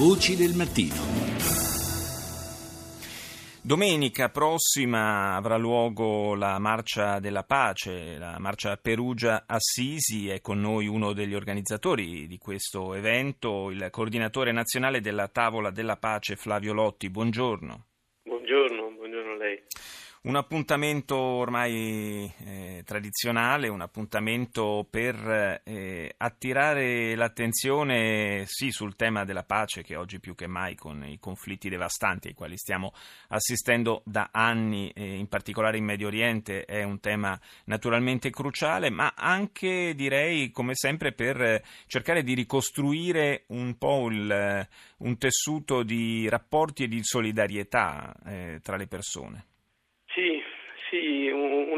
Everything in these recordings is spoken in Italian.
Voci del mattino. Domenica prossima avrà luogo la Marcia della Pace, la Marcia Perugia-Assisi. È con noi uno degli organizzatori di questo evento, il coordinatore nazionale della Tavola della Pace, Flavio Lotti. Buongiorno. Buongiorno, buongiorno a lei. Un appuntamento ormai eh, tradizionale, un appuntamento per eh, attirare l'attenzione sì sul tema della pace che oggi più che mai con i conflitti devastanti ai quali stiamo assistendo da anni, eh, in particolare in Medio Oriente, è un tema naturalmente cruciale, ma anche direi come sempre per cercare di ricostruire un po' il, un tessuto di rapporti e di solidarietà eh, tra le persone.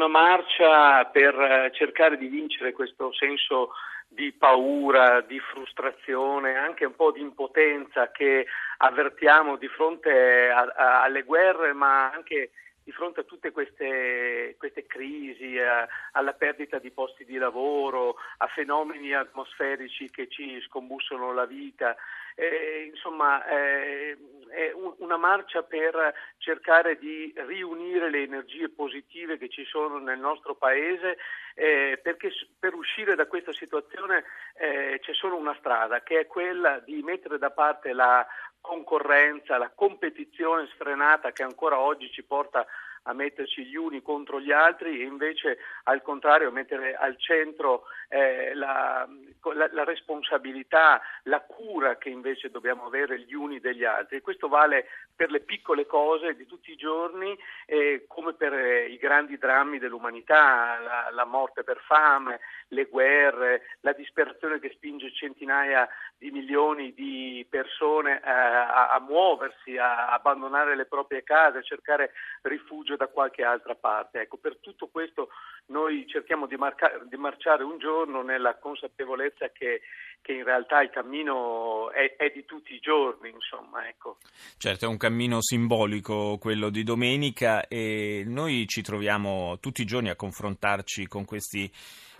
Una marcia per eh, cercare di vincere questo senso di paura, di frustrazione, anche un po' di impotenza che avvertiamo di fronte a, a, alle guerre, ma anche di fronte a tutte queste, queste crisi, a, alla perdita di posti di lavoro, a fenomeni atmosferici che ci scombussono la vita. Eh, insomma, eh, è una marcia per cercare di riunire le energie positive che ci sono nel nostro Paese, eh, perché per uscire da questa situazione eh, c'è solo una strada, che è quella di mettere da parte la concorrenza, la competizione sfrenata che ancora oggi ci porta a metterci gli uni contro gli altri e invece al contrario mettere al centro eh, la, la, la, responsabilità, la cura che invece dobbiamo avere gli uni degli altri. Questo vale per le piccole cose di tutti i giorni eh, come per eh, i grandi drammi dell'umanità, la, la morte per fame, le guerre, la disperazione che spinge centinaia di milioni di persone eh, a, a, muoversi, a abbandonare le proprie case, a cercare rifugio da qualche altra parte. Ecco, per tutto questo noi cerchiamo di, marca- di marciare un giorno nella consapevolezza che, che in realtà il cammino è, è, di tutti i giorni, insomma. Ecco. Certo, è un cammino simbolico quello di domenica e noi ci troviamo tutti i giorni a confrontarci con questi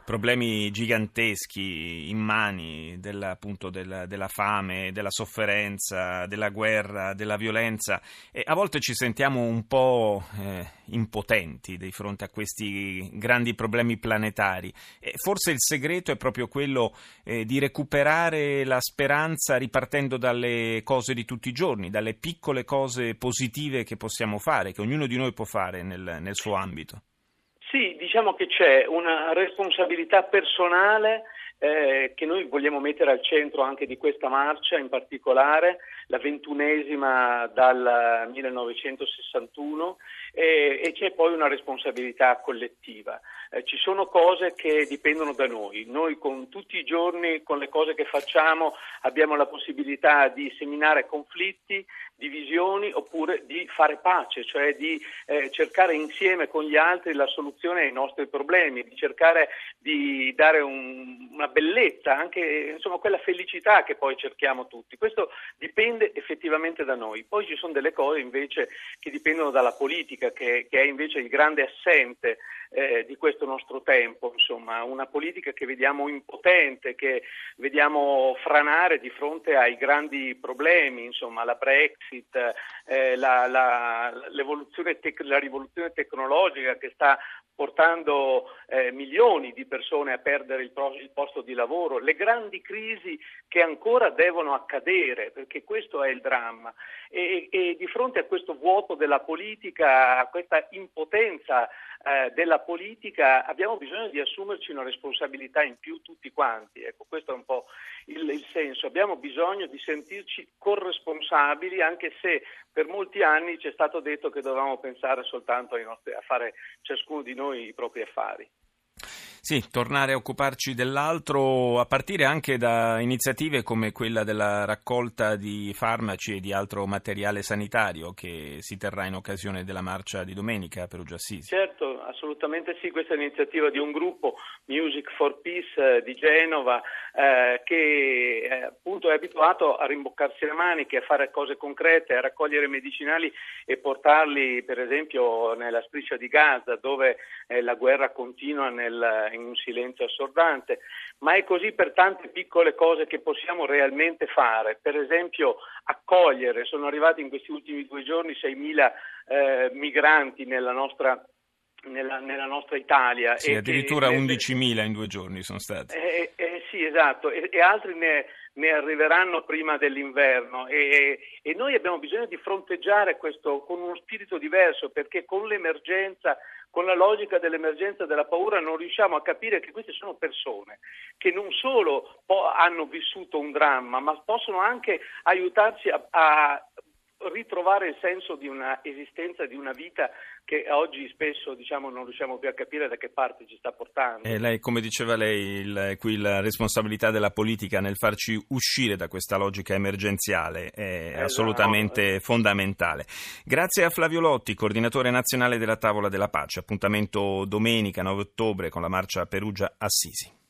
problemi giganteschi, immani, della, appunto della, della, fame, della sofferenza, della guerra, della violenza e a volte ci sentiamo un po' eh, impotenti di fronte a questi grandi problemi planetari. E forse il segreto è proprio quello eh, di recuperare la speranza ripartendo dalle cose di tutti i giorni, dalle piccole cose positive che possiamo fare, che ognuno di noi può fare nel, nel suo ambito. Diciamo che c'è una responsabilità personale eh, che noi vogliamo mettere al centro anche di questa marcia, in particolare la ventunesima dal 1961 e, e c'è poi una responsabilità collettiva. Eh, ci sono cose che dipendono da noi, noi con tutti i giorni, con le cose che facciamo, abbiamo la possibilità di seminare conflitti, divisioni oppure di fare pace, cioè di eh, cercare insieme con gli altri la soluzione ai nostri problemi, di cercare di dare un, una bellezza, anche insomma, quella felicità che poi cerchiamo tutti. Questo dipende effettivamente da noi. Poi ci sono delle cose invece che dipendono dalla politica, che, che è invece il grande assente eh, di questo nostro tempo, insomma, una politica che vediamo impotente, che vediamo franare di fronte ai grandi problemi, insomma, la Brexit, eh, la, la, tec- la rivoluzione tecnologica che sta portando eh, milioni di persone a perdere il, pro- il, posto di lavoro, le grandi crisi che ancora devono accadere, perché questo è il dramma. E, e di fronte a questo vuoto della politica, a questa impotenza eh, della politica, abbiamo bisogno di assumerci una responsabilità in più tutti quanti. Ecco, questo è un po' il, il senso. Abbiamo bisogno di sentirci corresponsabili, anche se per molti anni ci è stato detto che dovevamo pensare soltanto nostri, a fare ciascuno di noi i propri affari. Sì, tornare a occuparci dell'altro a partire anche da iniziative come quella della raccolta di farmaci e di altro materiale sanitario che si terrà in occasione della marcia di domenica a Perugia Assisi. Certo, assolutamente sì, questa è l'iniziativa di un gruppo Music for Peace eh, di Genova eh, che eh, appunto è abituato a rimboccarsi le maniche, a fare cose concrete, a raccogliere medicinali e portarli per esempio nella striscia di Gaza dove eh, la guerra continua nel, in un silenzio assordante, ma è così per tante piccole cose che possiamo realmente fare, per esempio accogliere, sono arrivati in questi ultimi due giorni 6.000 eh, migranti nella nostra nella, nella, nostra Italia. Sì, addirittura che, 11.000 in due giorni sono stati. Eh, eh, sì, esatto, e, e altri ne, ne, arriveranno prima dell'inverno e, e, noi abbiamo bisogno di fronteggiare questo con uno spirito diverso perché con l'emergenza, con la logica dell'emergenza della paura non riusciamo a capire che queste sono persone che non solo hanno vissuto un dramma ma possono anche aiutarci a, a ritrovare il senso di una esistenza, di una vita che oggi spesso diciamo, non riusciamo più a capire da che parte ci sta portando. E lei, come diceva lei, il, qui la responsabilità della politica nel farci uscire da questa logica emergenziale è esatto. assolutamente fondamentale. Grazie a Flavio Lotti, coordinatore nazionale della Tavola della Pace. Appuntamento domenica 9 ottobre con la marcia Perugia-Assisi.